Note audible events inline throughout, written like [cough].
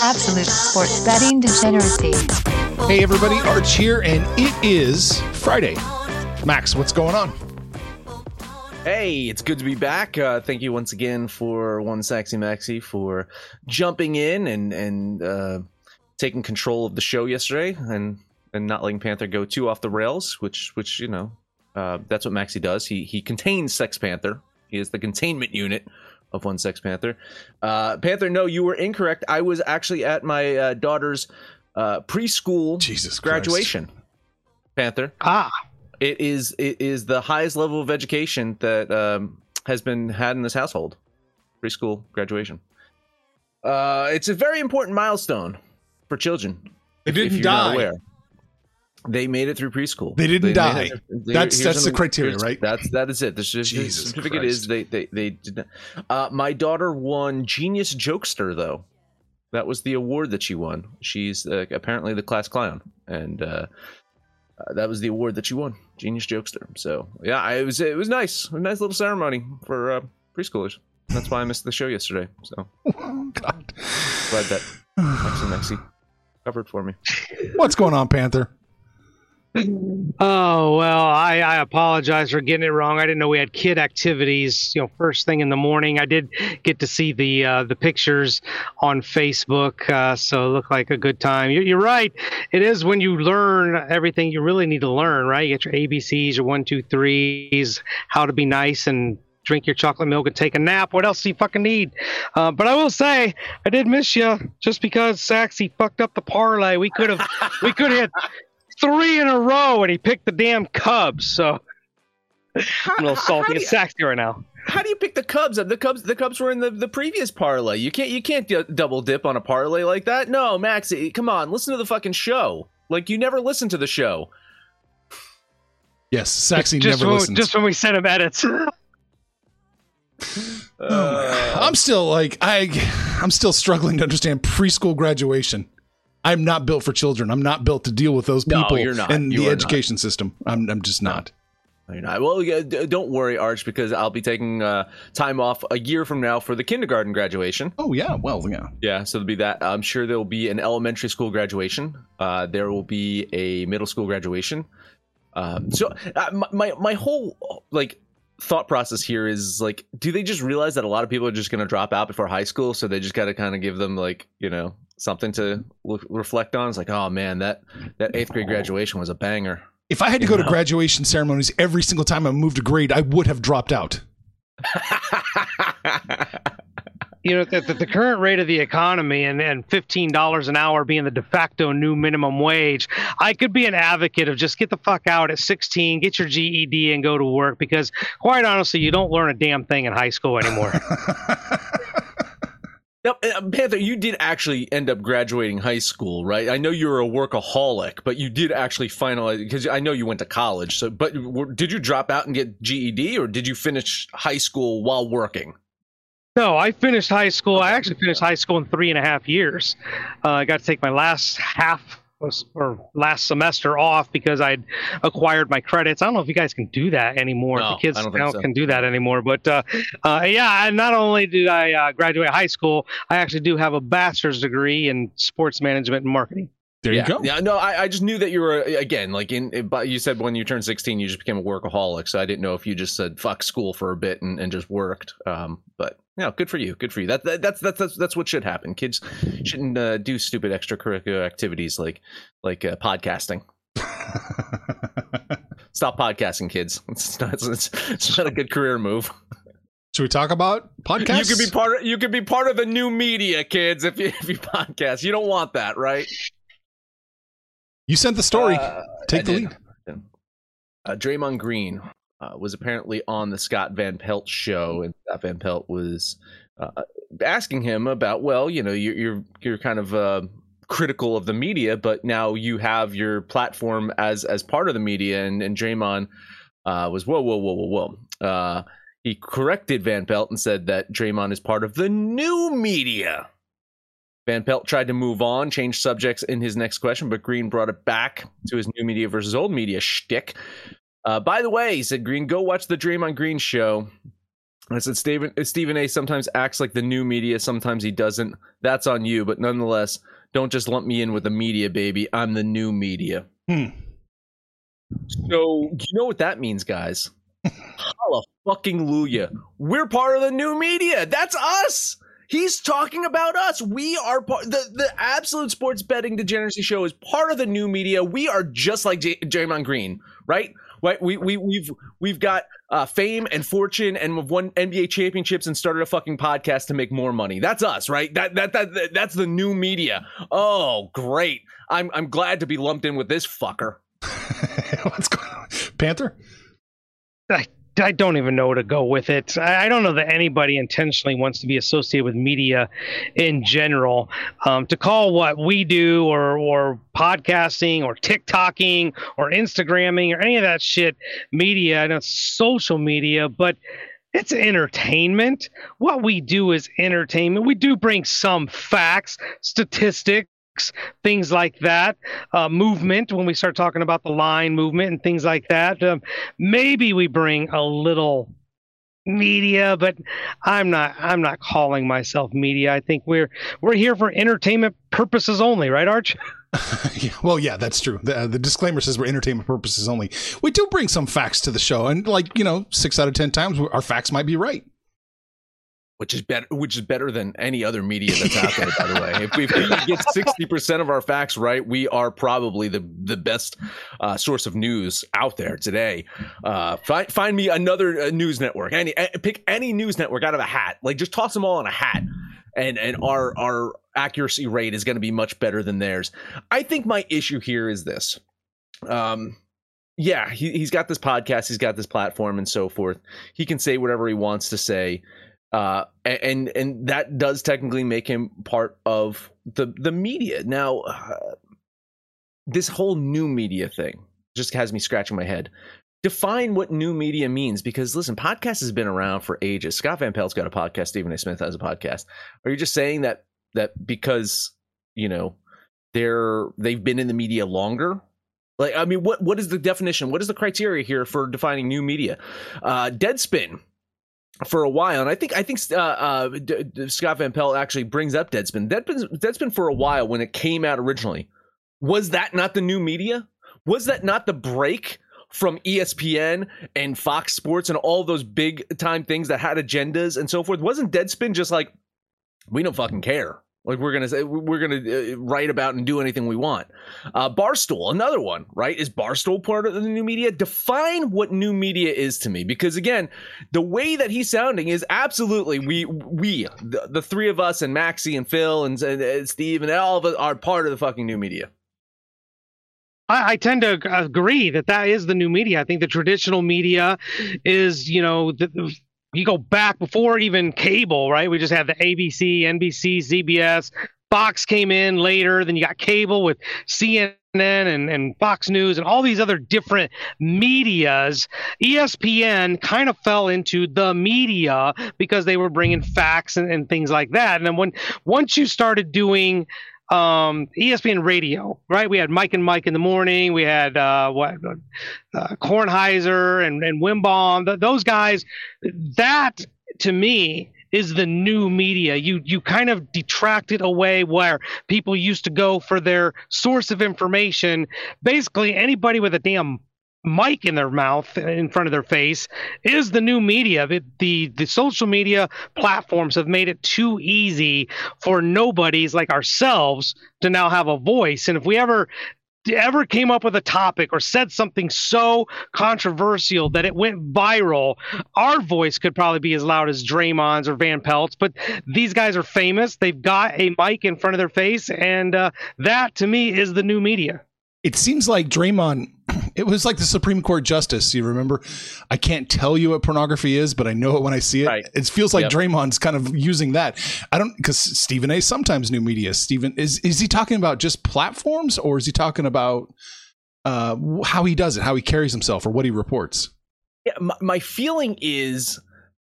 Absolute sports betting degeneracy. Hey everybody, Arch here, and it is Friday. Max, what's going on? Hey, it's good to be back. Uh, thank you once again for one Saxy Maxy for jumping in and and uh, taking control of the show yesterday and and not letting Panther go too off the rails, which which you know uh, that's what Maxy does. He he contains Sex Panther. He is the containment unit of one Sex Panther. Uh, Panther, no, you were incorrect. I was actually at my uh, daughter's uh, preschool Jesus Christ. graduation. Panther. Ah, It is it is the highest level of education that um, has been had in this household. Preschool graduation. Uh, it's a very important milestone for children. They if- didn't if you're not die. They made it through preschool. They didn't made die. they- That's- that's the criteria, right? That's that is it. The, the certificate Christ. is they they they did. Not. Uh, my daughter won Genius Jokester though. That was the award that she won. She's uh, apparently the class clown, and uh, uh, that was the award that she won, Genius Jokester. So yeah, I, it was it was nice, a nice little ceremony for uh, preschoolers. That's why I missed the show yesterday. So [laughs] Oh, God. glad that Maxy Maxy covered for me. What's going on, Panther? Oh well. I, I apologize for getting it wrong. I didn't know we had kid activities. You know, first thing in the morning. I did get to see the uh, the pictures on Facebook, uh, so it looked like a good time. You're, you're right. It is when you learn everything you really need to learn. Right? You get your ABCs, your one, two, threes, how to be nice and drink your chocolate milk and take a nap. What else do you fucking need? Uh, but I will say, I did miss you just because Saxy fucked up the parlay. We could have, we could have three in a row, and he picked the damn Cubs. So I'm a little salty at Saxy right now. How do you pick the Cubs up? The Cubs, the Cubs were in the, the previous parlay. You can't, you can't d- double dip on a parlay like that. No, Max, come on, listen to the fucking show. Like you never listen to the show. Yes, Saxy just, never when, listens. just when we sent him edits. [laughs] Uh, I'm still like I, I'm still struggling to understand preschool graduation. I'm not built for children. I'm not built to deal with those No, people you're not. and You the education system. I'm, I'm just not. You're not. Well, yeah, don't worry, Arch, because I'll be taking uh, time off a year from now for the kindergarten graduation. Oh yeah, well yeah. Yeah, so there'll be that. I'm sure there will be an elementary school graduation. Uh, there will be a middle school graduation. Um, so uh, my, my my whole like thought process here is like, do they just realize that a lot of people are just going to drop out before high school, so they just got to kind of give them like you know something to look, reflect on? It's like, oh man, that that eighth grade graduation was a banger. If I had to go to graduation ceremonies every single time I moved a grade, I would have dropped out. [laughs] you know, the, the, the current rate of the economy and, and $15 an hour being the de facto new minimum wage, I could be an advocate of just get the fuck out at 16, get your GED, and go to work because, quite honestly, you don't learn a damn thing in high school anymore. [laughs] Now, uh, Panther, you did actually end up graduating high school, right? I know you're a workaholic, but you did actually finalize because I know you went to college. So, but did you drop out and get GED, or did you finish high school while working? No, I finished high school. I actually finished high school in three and a half years. Uh, I got to take my last half or last semester off because I'd acquired my credits. I don't know if you guys can do that anymore. No, the kids I don't think now so. can do that anymore. But uh, uh, yeah, and not only did I uh, graduate high school, I actually do have a bachelor's degree in sports management and marketing. There yeah, you go. Yeah, no, I, I just knew that you were again like in. But you said when you turned 16, you just became a workaholic. So I didn't know if you just said fuck school for a bit and, and just worked. Um, but no, good for you. Good for you. That, that that's that's that's that's what should happen. Kids shouldn't uh, do stupid extracurricular activities like like uh, podcasting. [laughs] Stop podcasting, kids. It's not, it's, it's not a good career move. Should we talk about podcasts? You could be part of you could be part of the new media, kids. If you if you podcast, you don't want that, right? You sent the story. Uh, Take I the did. lead. Uh, Draymond Green uh, was apparently on the Scott Van Pelt show, and Scott Van Pelt was uh, asking him about, well, you know, you're you're, you're kind of uh, critical of the media, but now you have your platform as as part of the media, and and Draymond uh, was whoa whoa whoa whoa whoa. Uh, he corrected Van Pelt and said that Draymond is part of the new media. Van Pelt tried to move on, change subjects in his next question, but Green brought it back to his new media versus old media shtick. Uh, by the way, he said, Green, go watch the Draymond Green show. I said, Stephen, Stephen A sometimes acts like the new media, sometimes he doesn't. That's on you, but nonetheless, don't just lump me in with the media, baby. I'm the new media. Hmm. So, you know what that means, guys? Holla fucking Luya. We're part of the new media. That's us. He's talking about us. We are part. The the absolute sports betting degeneracy show is part of the new media. We are just like J- Draymond Green, right? Right. We we we've we've got uh, fame and fortune, and we've won NBA championships and started a fucking podcast to make more money. That's us, right? That that that, that that's the new media. Oh, great! I'm I'm glad to be lumped in with this fucker. [laughs] What's going on, Panther? I, I don't even know where to go with it. I, I don't know that anybody intentionally wants to be associated with media in general. Um, to call what we do or or podcasting or TikToking or Instagramming or any of that shit media, I know it's social media, but it's entertainment. What we do is entertainment. We do bring some facts, statistics things like that, uh, movement when we start talking about the line movement and things like that. Um, maybe we bring a little media, but I'm not. I'm not calling myself media. I think we're we're here for entertainment purposes only, right, Arch? [laughs] [laughs] yeah, well, yeah, that's true. The, the disclaimer says we're entertainment purposes only. We do bring some facts to the show, and like you know, six out of ten times our facts might be right which is better which is better than any other media that's out there by the way. If we, if we get 60% of our facts right we are probably the the best uh, source of news out there today. Uh, find, find me another uh, news network. Any pick any news network out of a hat. Like just toss them all in a hat. And and our our accuracy rate is going to be much better than theirs. I think my issue here is this. Um yeah he, he's got this podcast he's got this platform and so forth. He can say whatever he wants to say uh, and and that does technically make him part of the the media. Now, uh, this whole new media thing just has me scratching my head. Define what new media means, because listen, podcast has been around for ages. Scott Van Pelt's got a podcast. Stephen A. Smith has a podcast. Are you just saying that that because you know they're they've been in the media longer? Like, I mean, what what is the definition? What is the criteria here for defining new media? Uh, Deadspin for a while, and I think I think uh, uh, D- D- Scott Van Pelt actually brings up Deadspin. Deadspin. Deadspin for a while when it came out originally. Was that not the new media? Was that not the break from ESPN and Fox Sports and all those big time things that had agendas and so forth? Wasn't Deadspin just like we don't fucking care? Like we're gonna say we're gonna uh, write about and do anything we want. Uh, Barstool, another one, right? Is Barstool part of the new media? Define what new media is to me, because again, the way that he's sounding is absolutely we we the, the three of us and Maxy and Phil and, and, Steve and all of us are part of the fucking new media. I, I, tend to agree that that is the new media. I think the traditional media is, you know, the, you go back before even cable, right? We just had the ABC, NBC, CBS. Fox came in later. Then you got cable with CNN and, and Fox News and all these other different medias. ESPN kind of fell into the media because they were bringing facts and, and things like that. And then when once you started doing um, ESPN Radio, right? We had Mike and Mike in the morning. We had uh, what uh, Kornheiser and and Wilbon. Th- those guys. That to me is the new media. You you kind of detracted away where people used to go for their source of information. Basically, anybody with a damn mic in their mouth in front of their face is the new media the, the the social media platforms have made it too easy for nobodies like ourselves to now have a voice and if we ever ever came up with a topic or said something so controversial that it went viral, our voice could probably be as loud as Draymond's or Van Pelt's. But these guys are famous. They've got a mic in front of their face, and uh, that to me is the new media. It seems like Draymond. It was like the Supreme Court justice. You remember? I can't tell you what pornography is, but I know it when I see it. Right. It feels like Yep. Draymond's kind of using that. I don't because Stephen A. sometimes new media. Stephen is is he talking about just platforms or is he talking about uh, how he does it, how he carries himself, or what he reports? Yeah, my, my feeling is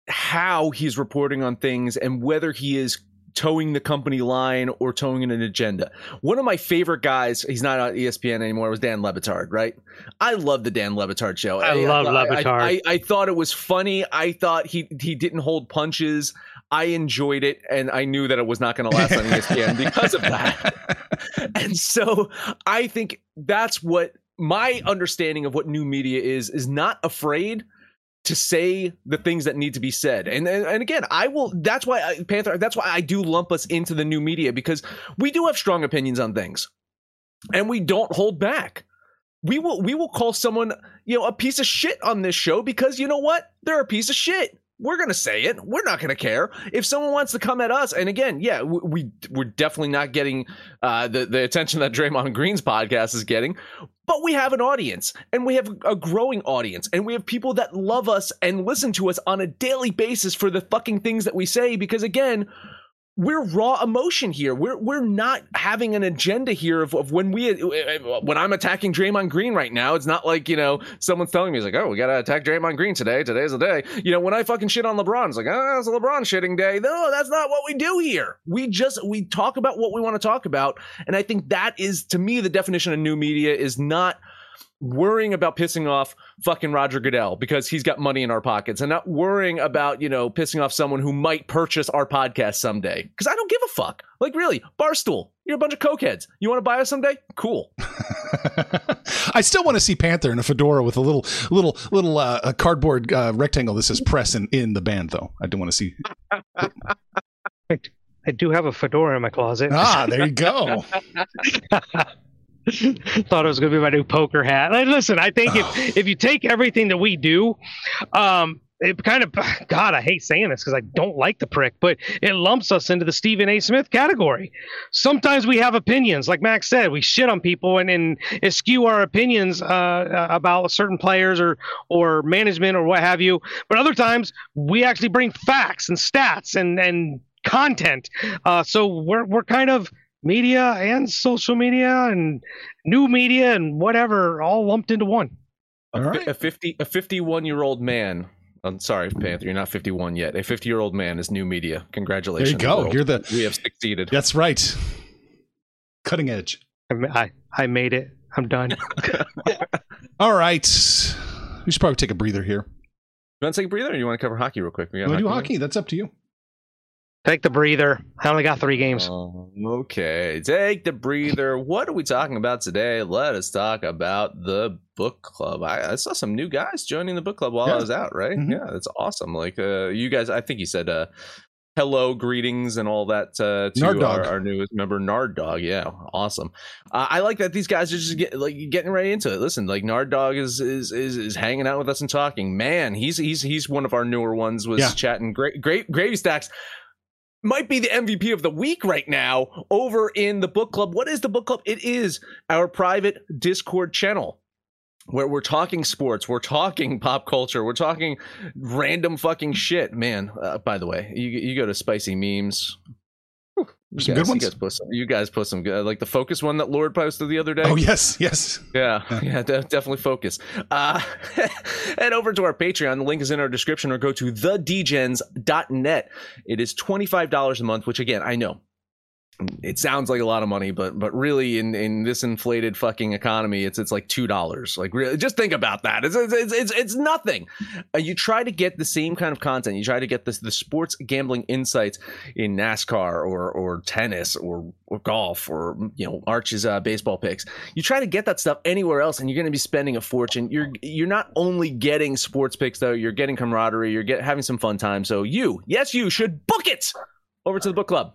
how he's reporting on things and whether he is toeing the company line or toeing an agenda. One of my favorite guys, he's not on ESPN anymore, was Dan Le Batard, right? I love the Dan Le Batard show. I love I, Le Batard. I, I thought it was funny. I thought he he didn't hold punches. I enjoyed it, and I knew that it was not going to last on [laughs] ESPN because of that. [laughs] and so I think that's what my understanding of what new media is is not afraid to say the things that need to be said. And and, and again, I will that's why I, Panther that's why I do lump us into the new media because we do have strong opinions on things. And we don't hold back. We will we will call someone, you know, a piece of shit on this show because you know what? They're a piece of shit. We're gonna say it. We're not gonna care if someone wants to come at us. And again, yeah, we we're definitely not getting uh, the the attention that Draymond Green's podcast is getting, but we have an audience, and we have a growing audience, and we have people that love us and listen to us on a daily basis for the fucking things that we say. Because again, we're raw emotion here. We're we're not having an agenda here of, of when we when I'm attacking Draymond Green right now. It's not like you know someone's telling me it's like oh we gotta attack Draymond Green today. Today's the day. You know when I fucking shit on LeBron, it's like oh it's a LeBron shitting day. No, that's not what we do here. We just we talk about what we want to talk about, and I think that is to me the definition of new media is not worrying about pissing off fucking Roger Goodell because he's got money in our pockets and not worrying about, you know, pissing off someone who might purchase our podcast someday. Because I don't give a fuck. Like, really, Barstool, you're a bunch of cokeheads. You want to buy us someday? Cool. [laughs] I still want to see Panther in a fedora with a little, little, little uh, a cardboard uh, rectangle that says "press" in, in the band, though. I do want to see. [laughs] I do have a fedora in my closet. Ah, there you go. [laughs] [laughs] Thought it was going to be my new poker hat. Like, listen, I think if [sighs] if you take everything that we do, um, it kind of [sighs] God, I hate saying this because I don't like the prick, but it lumps us into the Stephen A. Smith category. Sometimes we have opinions, like Max said, we shit on people and and eschew our opinions uh, about certain players or or management or what have you. But other times we actually bring facts and stats and and content. Uh, so we're we're kind of media and social media and new media and whatever all lumped into one. All right. A 50 a 51 year old man. I'm sorry, Panther, you're not 51 yet. A 50 year old man is new media. Congratulations. There you go. world. You're the. we have succeeded. That's right. Cutting edge. I I, I made it. I'm done. [laughs] All right. We should probably take a breather here. You want to take a breather or you want to cover hockey real quick? We You got want to do news? hockey? That's up to you. Take the breather. I only got three games. Um, okay, take the breather. What are we talking about today? Let us talk about the book club. I, I saw some new guys joining the book club while Yeah. I was out. Right? Mhm. Yeah, that's awesome. Like uh, you guys, I think you said uh, hello, greetings, and all that uh, to our, our newest member, Nard Dog. Yeah, awesome. Uh, I like that these guys are just get, like getting right into it. Listen, like Nard Dog is is is, is hanging out with us and talking. Man, he's he's he's one of our newer ones. Was Yeah. chatting great great gravy stacks might be the MVP of the week right now over in the book club. What is the book club? It is our private Discord channel where we're talking sports, we're talking [laughs] pop culture, we're talking random fucking shit. Man, uh, by the way, you you go to spicy memes. You Some guys, good ones? You guys post some, you guys post some good, like the focus one that Lord posted the other day. Oh yes, yes. Yeah, yeah, [laughs] de- definitely focus. Uh, [laughs] head over to our Patreon. The link is in our description, or go to thedegens.net. It is $25 a month, which again, I know it sounds like a lot of money, but but really in, in this inflated fucking economy, it's it's like two dollars. Like really, just think about that. It's it's it's it's, nothing. Uh, you try to get the same kind of content. You try to get this the sports gambling insights in NASCAR or or tennis or, or golf or you know Arch's uh, baseball picks. You try to get that stuff anywhere else, and you're going to be spending a fortune. You're you're not only getting sports picks though. You're getting camaraderie. You're get having some fun time. So you, yes, you should book it over to the book club.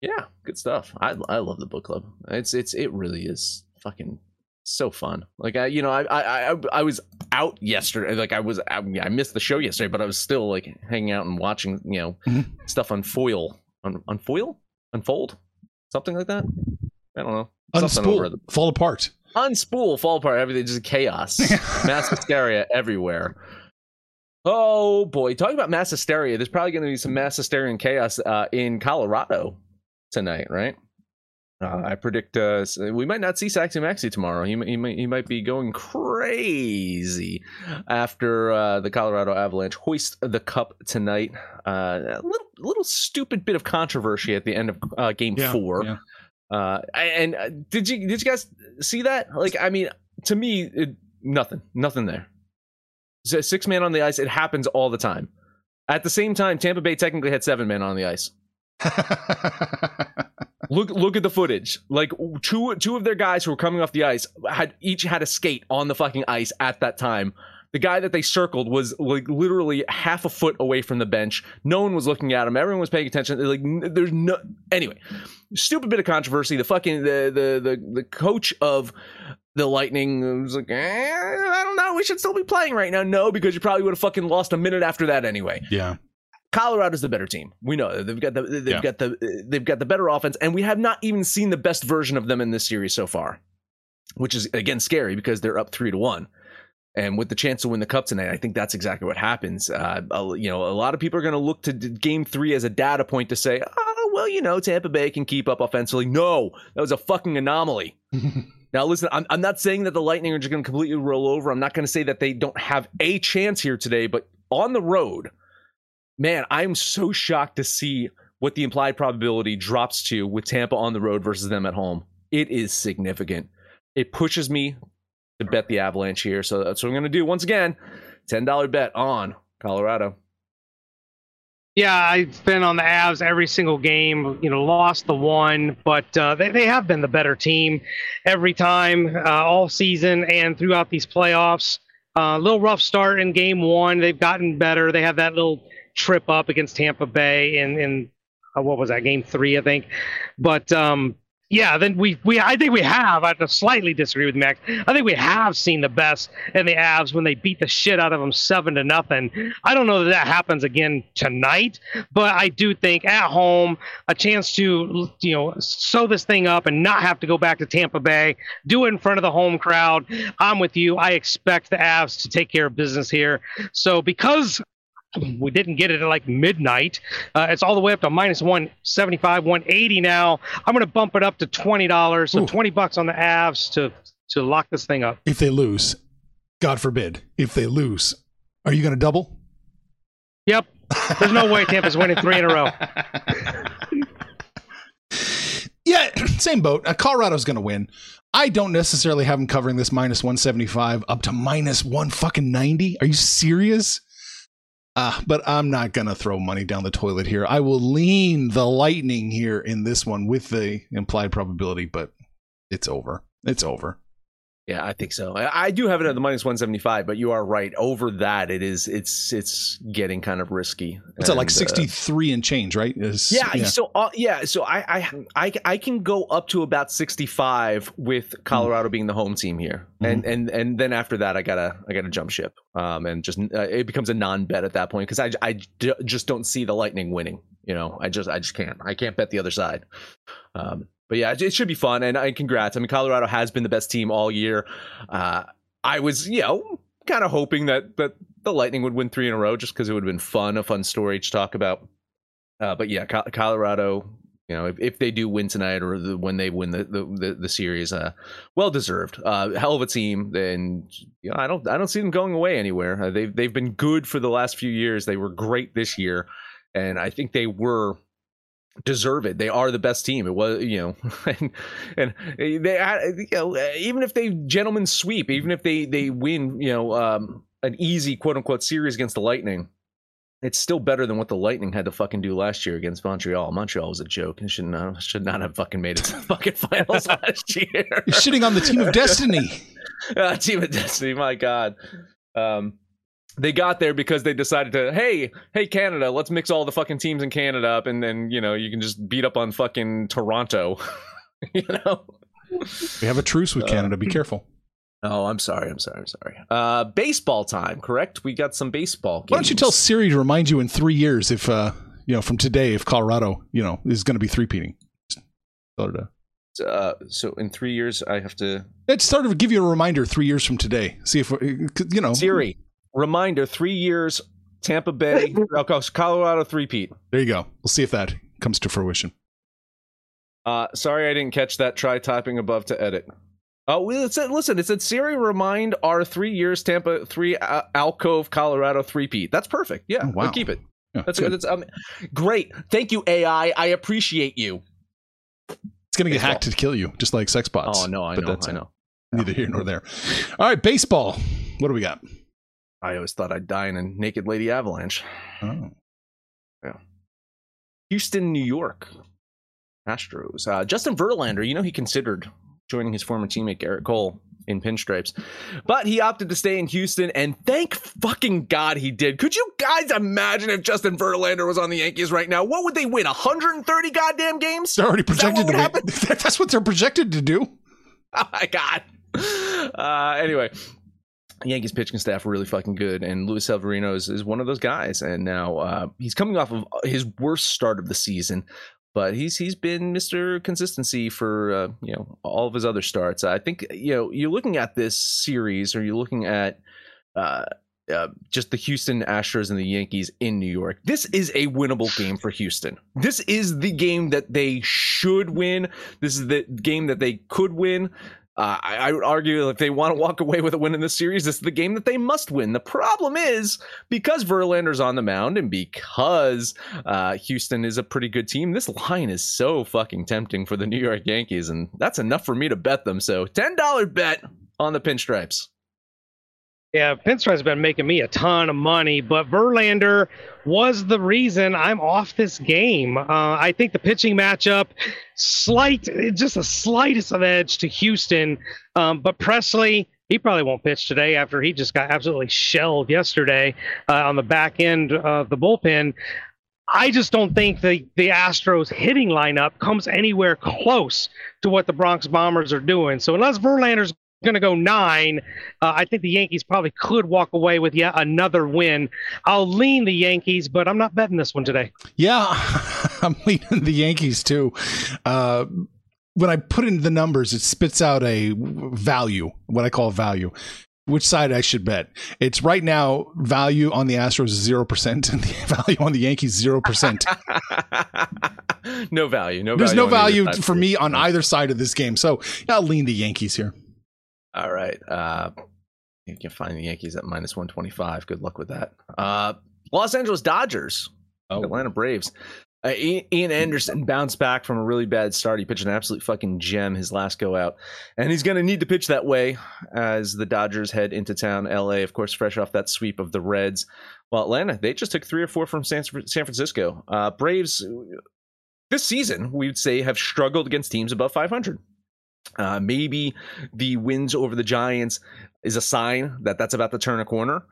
Yeah, good stuff. I I love the book club. It's it's it really is fucking so fun. Like I you know I I I, I was out yesterday. Like I was I, I missed the show yesterday, but I was still like hanging out and watching you know Mhm. stuff unfoil on unfoil unfold something like that. I don't know. Unspool, fall apart. unspool, fall apart, everything just chaos, [laughs] mass hysteria everywhere. Oh boy, talking about mass hysteria, there's probably going to be some mass hysteria and chaos uh, in Colorado tonight, right? Uh, I predict uh, we might not see Saxy Maxy tomorrow. He, he might he might be going crazy after uh, the Colorado Avalanche hoist the cup tonight. Uh, a little little stupid bit of controversy at the end of uh, Game Yeah, Four. yeah. Uh, and uh, did you did you guys see that? Like, I mean, to me, it, nothing, nothing there. Six man on the ice. It happens all the time. At the same time, Tampa Bay technically had seven men on the ice. [laughs] Look, look at the footage. Like two, two of their guys who were coming off the ice had each had a skate on the fucking ice at that time. The guy that they circled was like literally half a foot away from the bench. No one was looking at him. Everyone was paying attention. Like, there's no. Anyway, stupid bit of controversy. The fucking the the the, the coach of the Lightning was like, eh, I don't know. We should still be playing right now. No, because you probably would have fucking lost a minute after that anyway. yeah. Colorado's the better team. We know they've got the they've Yeah. got the they've got the better offense, and we have not even seen the best version of them in this series so far, which is again scary because they're up three to one, and with the chance to win the cup tonight, I think that's exactly what happens. Uh, you know, a lot of people are going to look to Game Three as a data point to say, oh, well, you know, Tampa Bay can keep up offensively. No, that was a fucking anomaly. [laughs] Now, listen, I'm, I'm not saying that the Lightning are just going to completely roll over. I'm not going to say that they don't have a chance here today, but on the road, man, I'm so shocked to see what the implied probability drops to with Tampa on the road versus them at home. It is significant. It pushes me to bet the Avalanche here. So that's what I'm going to do. Once again, $10 bet on Colorado. Yeah, I've been on the Avs every single game. You know, lost the one, but uh, they they have been the better team every time, uh, all season and throughout these playoffs. A uh, little rough start in Game One. They've gotten better. They have that little trip up against Tampa Bay in in uh, what was that Game Three, I think. But um, yeah, then we we I think we have. I slightly disagree with Max. I think we have seen the best in the Avs when they beat the shit out of them seven to nothing. I don't know that that happens again tonight, but I do think at home a chance to you know sew this thing up and not have to go back to Tampa Bay, do it in front of the home crowd. I'm with you. I expect the Avs to take care of business here. So because [clears throat] we didn't get it at like midnight. Uh, it's all the way up to minus 175, 180 now. I'm going to bump it up to $20. So Ooh. 20 bucks on the Avs to, to lock this thing up. If they lose, God forbid, if they lose, are you going to double? Yep. There's no way Tampa's winning three in a row. [laughs] Yeah, [clears throat] same boat. Uh, Colorado's going to win. I don't necessarily have them covering this minus 175 up to minus one fucking 90. Are you serious? Uh, but I'm not going to throw money down the toilet here. I will lean the lightning here in this one with the implied probability, but it's over. It's over. Yeah, I think so. I, I do have it at the minus 175, but you are right. Over that, it is it's it's getting kind of risky. It's at like And, uh, 63 and change, right? Is- Yeah, so uh, yeah, so I, I I I can go up to about 65 with Colorado being the home team here, and and and then after that, I gotta I gotta jump ship, um, and just uh, it becomes a non bet at that point because I I j- just don't see the Lightning winning. You know, I just I just can't I can't bet the other side. Um, but yeah, it, should be fun, and, and congrats. I mean, Colorado has been the best team all year. Uh, I was you know kind of hoping that that the Lightning would win three in a row just because it would have been fun, a fun story to talk about. Uh, but yeah, Co- Colorado, you know, if, if they do win tonight or the, when they win the the, the, the series, uh, well deserved. Uh, hell of a team. Then you know, I don't I don't see them going away anywhere. Uh, they've they've been good for the last few years. They were great this year, and I think they were deserve it. They are the best team. It was, you know, [laughs] and, and they, you know, even if they gentlemen sweep, even if they they win, you know, um, an easy quote unquote series against the Lightning, it's still better than what the Lightning had to fucking do last year against Montreal. Montreal was a joke and should not should not have fucking made it to the [laughs] fucking finals [laughs] last year. You're shitting on the team of destiny. uh, team of Destiny, my God. Um, they got there because they decided to, hey, hey, Canada, let's mix all the fucking teams in Canada up, and then you know you can just beat up on fucking Toronto. [laughs] you know. We have a truce with Canada. Be careful. [clears throat] Oh, I'm sorry. I'm sorry. I'm sorry. Uh, baseball time, correct? We got some baseball. Games. Why don't you tell Siri to remind you in three years if uh you know from today if Colorado you know is going to be three peating. Uh, so in three years, I have to It's sort of give you a reminder three years from today. See if you know. Siri reminder: three years, Tampa Bay, [laughs] oh, Colorado three-peat. There you go. We'll see if that comes to fruition. Uh, sorry, I didn't catch that. Try typing above to edit. Oh, well, it said, listen, it said Siri remind our three years Tampa three uh, Alcove Colorado three peat. That's perfect. Yeah, Oh, wow. we'll keep it. Yeah, That's good. good. That's um, great. Thank you, AI. I appreciate you. It's going to get Baseball. hacked to kill you, just like sex bots. Oh no, I But know. that's I know. Neither here nor there. All right, baseball. What do we got? I always thought I'd die in a naked lady avalanche. Oh. Houston, New York. Astros. Uh, Justin Verlander, you know, he considered joining his former teammate Gerrit Cole in pinstripes, but he opted to stay in Houston, and thank fucking God he did. Could you guys imagine if Justin Verlander was on the Yankees right now? What would they win? 130 goddamn games? They're already that projected to happen. win. [laughs] That's what they're projected to do. [laughs] Oh my god. Uh, anyway, Yankees pitching staff really fucking good, and Luis Severino is, is one of those guys. And now uh, he's coming off of his worst start of the season, but he's he's been Mister Consistency for uh, you know all of his other starts. I think you know you're looking at this series, or you're looking at. Uh, uh, just the Houston Astros and the Yankees in New York. This is a winnable game for Houston. This is the game that they should win. This is the game that they could win. Uh, I, I would argue if they want to walk away with a win in this series, this is the game that they must win. The problem is because Verlander's on the mound and because uh, Houston is a pretty good team, this line is so fucking tempting for the New York Yankees, and that's enough for me to bet them. So ten dollar bet on the pinstripes. Yeah, Pinstripe's been making me a ton of money, but Verlander was the reason I'm off this game. Uh, I think the pitching matchup, slight, just the slightest of edge to Houston, um, but Pressly. He probably won't pitch today after he just got absolutely shelled yesterday uh, on the back end of the bullpen. I just don't think the, the Astros hitting lineup comes anywhere close to what the Bronx Bombers are doing. So unless Verlander's going to go nine, uh, I think the Yankees probably could walk away with yet another win. I'll lean the Yankees, but I'm not betting this one today. Yeah, [laughs] I'm leaning the Yankees too. Uh, when I put in the numbers, it spits out a value, what I call value. Which side I should bet? It's right now value on the Astros is zero percent, and the [laughs] value on the Yankees zero percent. [laughs] no value. No. There's value no value for me on either side of this game, so I'll lean the Yankees here. All right. Uh, you can find the Yankees at minus 125. Good luck with that. Uh, Los Angeles Dodgers, Oh. Atlanta Braves. Uh, Ian Anderson bounced back from a really bad start. He pitched an absolute fucking gem his last go out, and he's going to need to pitch that way as the Dodgers head into town. LA, of course, fresh off that sweep of the Reds. Well, Atlanta, they just took three or four from San, San Francisco. Uh, Braves, this season, we would say, have struggled against teams above 500. Uh, maybe the wins over the Giants is a sign that that's about to turn a corner.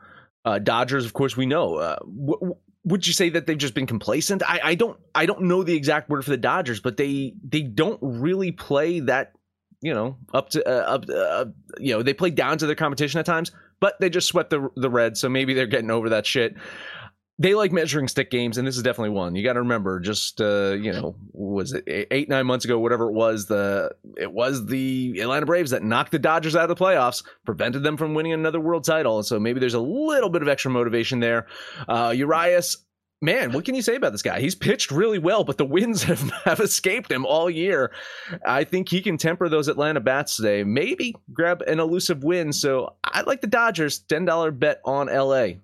Uh, Dodgers, of course, we know. Uh, w- w- would you say that they've just been complacent? I, I don't. I don't know the exact word for the Dodgers, but they they don't really play that. You know, up to uh, up. Uh, you know, they play down to their competition at times, but they just swept the the Reds, so maybe they're getting over that shit they like measuring stick games, and this is definitely one. You got to remember, just uh, you know, was it eight nine months ago, whatever it was, the it was the Atlanta Braves that knocked the Dodgers out of the playoffs, prevented them from winning another world title. So maybe there's a little bit of extra motivation there. Uh, Urias. Man, what can you say about this guy? He's pitched really well, but the wins [laughs] have, have escaped him all year. I think he can temper those Atlanta bats today. Maybe grab an elusive win. So I like the Dodgers. $10 bet on LA.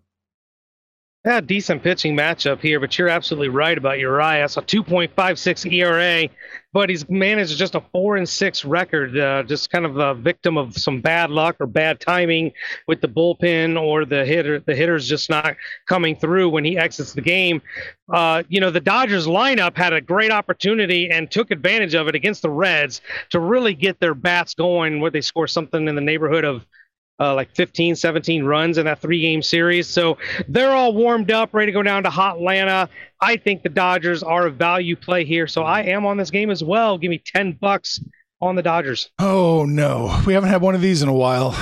Yeah, decent pitching matchup here, but you're absolutely right about Urias. A 2.56 ERA, but he's managed just a four and six record. Uh, just kind of a victim of some bad luck or bad timing with the bullpen or the hitter. The hitter's just not coming through when he exits the game. Uh, you know, the Dodgers lineup had a great opportunity and took advantage of it against the Reds to really get their bats going. Where they score something in the neighborhood of uh, like 15, 17 runs in that three game series. So they're all warmed up, ready to go down to Hot Atlanta. I think the Dodgers are a value play here. So I am on this game as well. Give me 10 bucks on the Dodgers. Oh, no. We haven't had one of these in a while.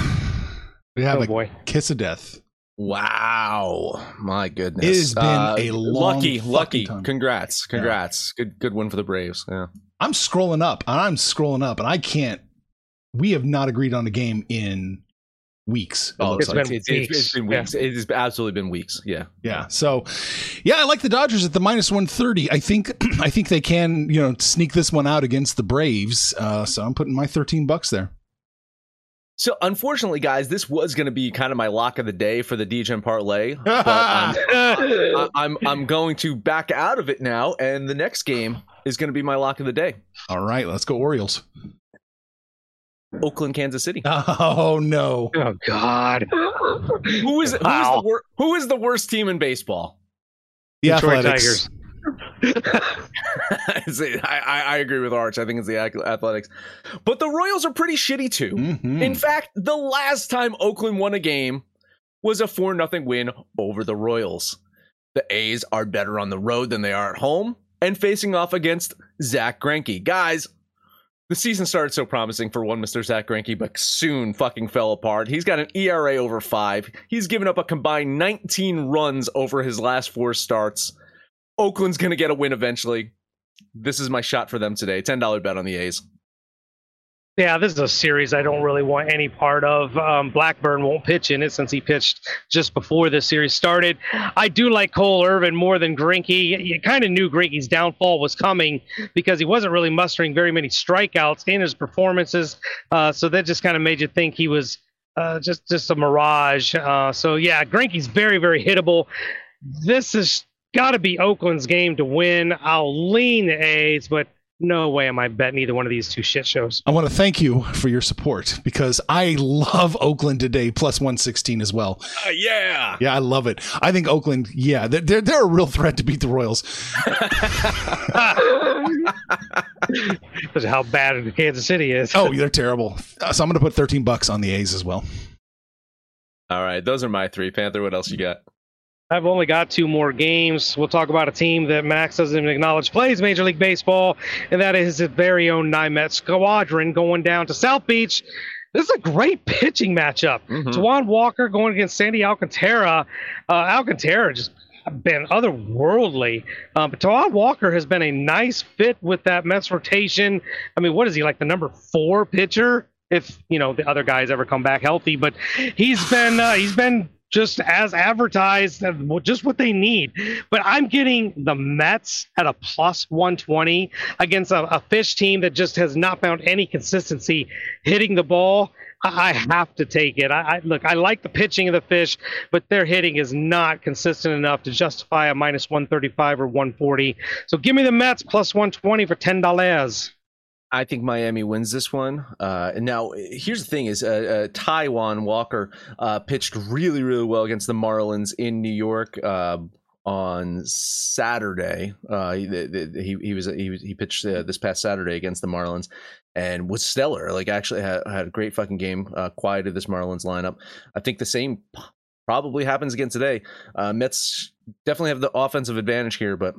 We have Oh, a boy. kiss of death. Wow, my goodness! It has been Uh, a long lucky, fucking lucky. time. Congrats, congrats! Good, good win for the Braves. Yeah. I'm scrolling up and I'm scrolling up and I can't. We have not agreed on a game in weeks. it Oh, looks it's like. been it's, it's- it's weeks. been Yeah. weeks. It has absolutely been weeks. Yeah. Yeah. So, yeah, I like the Dodgers at the minus 130. I think [clears throat] I think they can, you know, sneak this one out against the Braves. Uh, so I'm putting my 13 bucks there. So unfortunately, guys, this was going to be kind of my lock of the day for the Degen parlay, [laughs] but I'm, I- I'm I'm going to back out of it now, and the next game is going to be my lock of the day: All right, let's go Orioles. Oakland, Kansas City. Oh no. Oh, God. Who is who is the wor- who is the worst team in baseball? The Detroit Athletics. Tigers. [laughs] See, I, I I agree with Arch. I think it's the Athletics, but the Royals are pretty shitty too. Mhm. In fact, the last time Oakland won a game was a 4 0 win over the Royals. The A's are better on the road than they are at home and facing off against Zach Greinke. Guys, the season started so promising for one Mr. Zach Greinke, but soon fucking fell apart. He's got an ERA over five. He's given up a combined 19 runs over his last four starts. Oakland's going to get a win eventually. This is my shot for them today. $10 bet on the A's. Yeah, this is a series I don't really want any part of. Um, Blackburn won't pitch in it since he pitched just before this series started. I do like Cole Irvin more than Greinke. You, kind of knew Greinke's downfall was coming because he wasn't really mustering very many strikeouts in his performances. Uh, so that just kind of made you think he was uh, just just a mirage. Uh, so yeah, Greinke's very very hittable. This has got to be Oakland's game to win. I'll lean the A's, but no way am I betting either one of these two shit shows. I want to thank you for your support because I love Oakland today plus 116 as well. Uh, yeah. Yeah, I love it. I think Oakland, yeah, they're, they're, they're a real threat to beat the Royals. [laughs] Because of how bad Kansas City is. Oh, they're terrible. Uh, so I'm going to put 13 bucks on the A's as well. All right, those are my three. Panther, what else you got? I've only got two more games. We'll talk about a team that Max doesn't even acknowledge plays Major League Baseball, and that is his very own Nymet Squadron going down to South Beach. This is a great pitching matchup. Taijuan Walker going against Sandy Alcantara. Uh, Alcantara just been otherworldly. Um, but Taijuan Walker has been a nice fit with that Mets rotation. I mean, what is he like the number four pitcher? If you know the other guys ever come back healthy, but he's been uh, he's been just as advertised, just what they need. But I'm getting the Mets at a plus 120 against a, a fish team that just has not found any consistency hitting the ball. I I have to take it. I, I look. I like the pitching of the fish, but their hitting is not consistent enough to justify a minus 135 or 140. So give me the Mets plus 120 for ten dollars. I think Miami wins this one. Uh, now, here's the thing: is uh, uh, Taijuan Walker uh, pitched really, really well against the Marlins in New York uh, on Saturday. Uh, he, he he was he he pitched uh, this past Saturday against the Marlins and was stellar. Like actually had, had a great fucking game. Quieted this Marlins lineup. I think the same probably happens again today. Mets definitely have the offensive advantage here, but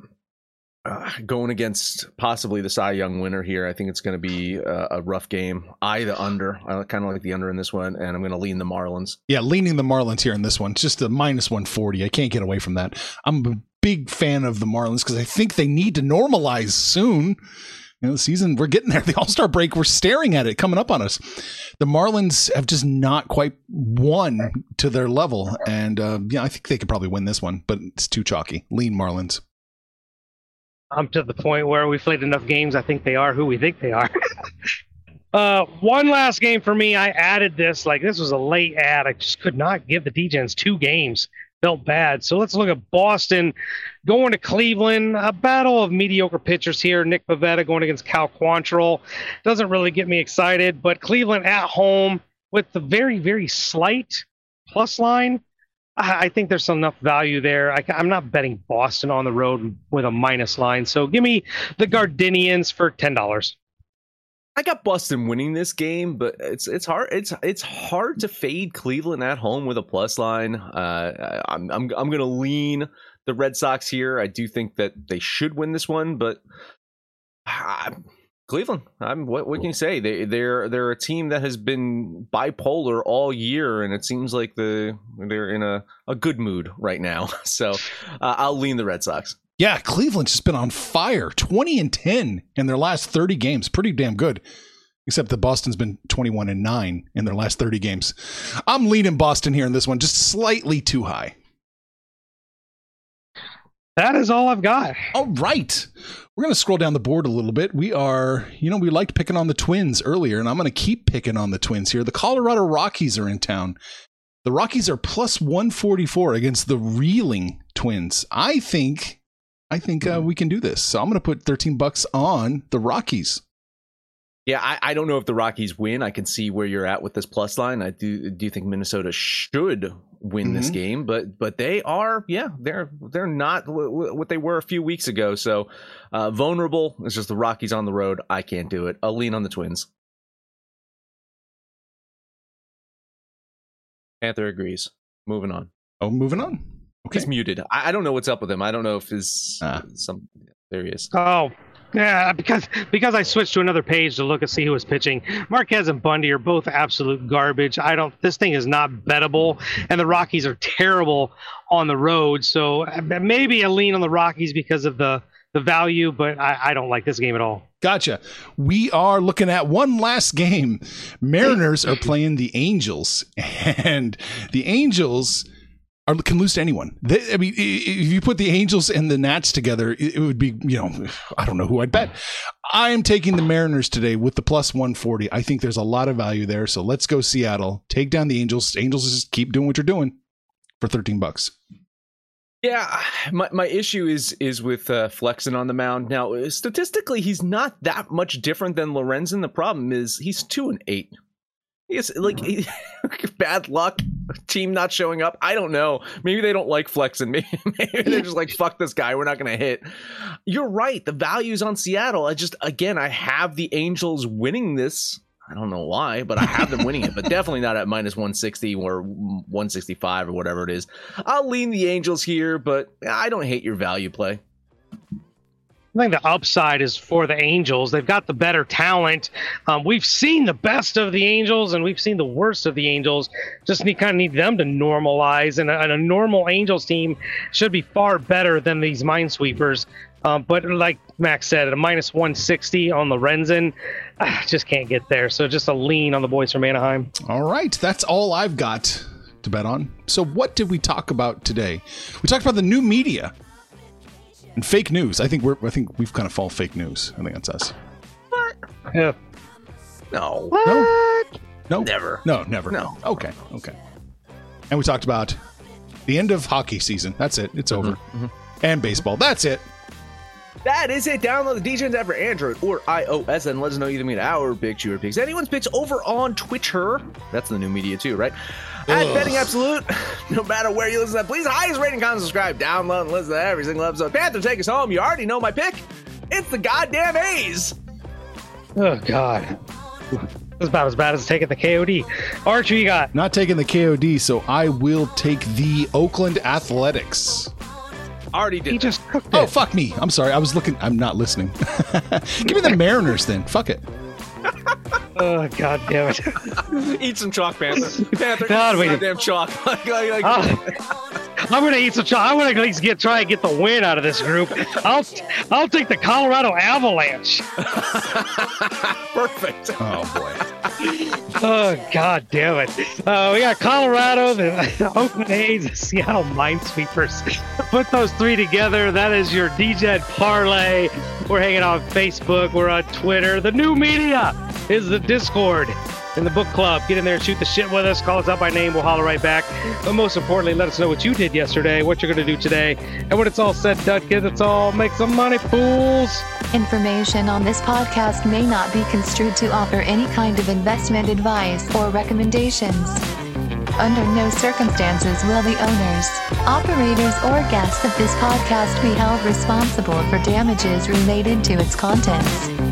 uh, going against possibly the Cy Young winner here, I think it's going to be a, a rough game. I the under. I kind of like the under in this one, and I'm going to lean the Marlins. Yeah, leaning the Marlins here in this one. Just a minus 140. I can't get away from that. I'm a big fan of the Marlins because I think they need to normalize soon. You know, the season, we're getting there. [laughs] The All Star break, we're staring at it coming up on us. The Marlins have just not quite won to their level. And uh, yeah, I think they could probably win this one, but it's too chalky. Lean Marlins. I'm to the point where we've played enough games. I think they are who we think they are. [laughs] uh, one last game for me. I added this like this was a late ad. I just could not give the Degens two games. felt bad. So let's look at Boston going to Cleveland. A battle of mediocre pitchers here. Nick Pivetta going against Cal Quantrill doesn't really get me excited, but Cleveland at home with the very very slight plus line. I I think there's enough value there. I, am not betting Boston on the road with a minus line. So give me the Guardians for ten dollars. I got Boston winning this game, but it's it's hard it's it's hard to fade Cleveland at home with a plus line. Uh, I'm I'm I'm gonna lean the Red Sox here. I do think that they should win this one, but uh, Cleveland. I'm what what can you say? They they're they're a team that has been bipolar all year, and it seems like the they're in a, a good mood right now. [laughs] So uh, I'll lean the Red Sox. Yeah, Cleveland's just been on fire. 20 and 10 in their last 30 games. Pretty damn good. Except that Boston's been 21 and 9 in their last 30 games. I'm leading Boston here in this one, just slightly too high. That is all I've got. All right. We're going to scroll down the board a little bit. We are, you know, we liked picking on the Twins earlier, and I'm going to keep picking on the Twins here. The Colorado Rockies are in town. The Rockies are plus 144 against the reeling Twins. I think I think uh, we can do this. So I'm going to put 13 bucks on the Rockies. Yeah, I, I don't know if the Rockies win. I can see where you're at with this plus line. I do do think Minnesota should win mm-hmm. this game, but but they are yeah they're they're not what they were a few weeks ago. So uh, vulnerable. It's just the Rockies on the road. I can't do it. I'll lean on the Twins. Panther agrees. Moving on. Oh, moving on. Okay. He's muted. I, I, don't know what's up with him. I don't know if his ah. some there he is. Oh, yeah, because because I switched to another page to look and see who was pitching. Marquez and Bundy are both absolute garbage. I don't. This thing is not bettable, and the Rockies are terrible on the road. So maybe a lean on the Rockies because of the the value, but I, I don't like this game at all. Gotcha. We are looking at one last game. Mariners are [laughs] playing the Angels, [laughs] and the Angels are, can lose to anyone. They, I mean, if you put the Angels and the Nats together, it, would be, you know, I don't know who I'd bet. I am taking the Mariners today with the plus 140. I think there's a lot of value there. So let's go Seattle. Take down the Angels. Angels just keep doing what you're doing for 13 bucks. Yeah, my, my issue is is with uh, Flexen on the mound. Now, statistically, he's not that much different than Lorenzen. The problem is he's two and eight it's like [laughs] bad luck, team not showing up. I don't know. Maybe they don't like Flexen. me. [laughs] maybe they're just like, [laughs] fuck this guy. We're not going to hit. You're right. The value's on Seattle. I just, again, I have the Angels winning this. I don't know why, but I have them winning it, but definitely not at minus 160 or 165 or whatever it is. I'll lean the Angels here, but I don't hate your value play. I think the upside is for the Angels. They've got the better talent. Um, we've seen the best of the Angels and we've seen the worst of the Angels. Just need kind of need them to normalize, and a, and a normal Angels team should be far better than these Minesweepers. Um, but like Max said, at a minus 160 on Lorenzen, I just can't get there. So just a lean on the boys from Anaheim. All right, that's all I've got to bet on. So what did we talk about today? We talked about the new media and fake news. I think we're. I think we've kind of fall fake news. I think that's us. What? Yeah. No. What? No. No. Never. No. Never. No. Okay. Okay. And we talked about the end of hockey season. That's it. It's over. Mm-hmm. And baseball. That's it. That is it. Download the Degens app for Android or iOS and let us know either mean our picks, your picks, anyone's picks over on Twitter. That's the new media too, right? At Betting Absolute, [sighs] no matter where you listen to that, please highest rating, comment, subscribe, download, and listen to every single episode. Panther, take us home. You already know my pick. It's the goddamn A's. Oh, God. It's about as bad as taking the KOD. Archie, you got? Not taking the KOD, so I will take the Oakland Athletics. Already did. He just cooked Oh, it. fuck me. I'm sorry. I was looking. I'm not listening. [laughs] Give me the [laughs] Mariners then. Fuck it. [laughs] Oh, God damn it. [laughs] Eat some chalk, Panther. [laughs] Panther, God, eat wait. some goddamn chalk. [laughs] like, like, like, Ah, I'm gonna eat some. chalk. I want to at least get try and get the win out of this group. I'll I'll take the Colorado Avalanche. Perfect. Oh boy. Oh God damn it! Uh, we got Colorado, the Oakland A's, the Seattle Minesweepers. Put those three together. That is your Degen parlay. We're hanging on Facebook. We're on Twitter. The new media is the Discord. in the book club. Get in there shoot the shit with us. Call us out by name. We'll holler right back. But most importantly, let us know what you did yesterday, what you're going to do today. And when it's all said and done, kids, it's all make some money, fools. Information on this podcast may not be construed to offer any kind of investment advice or recommendations. Under no circumstances will the owners, operators, or guests of this podcast be held responsible for damages related to its contents.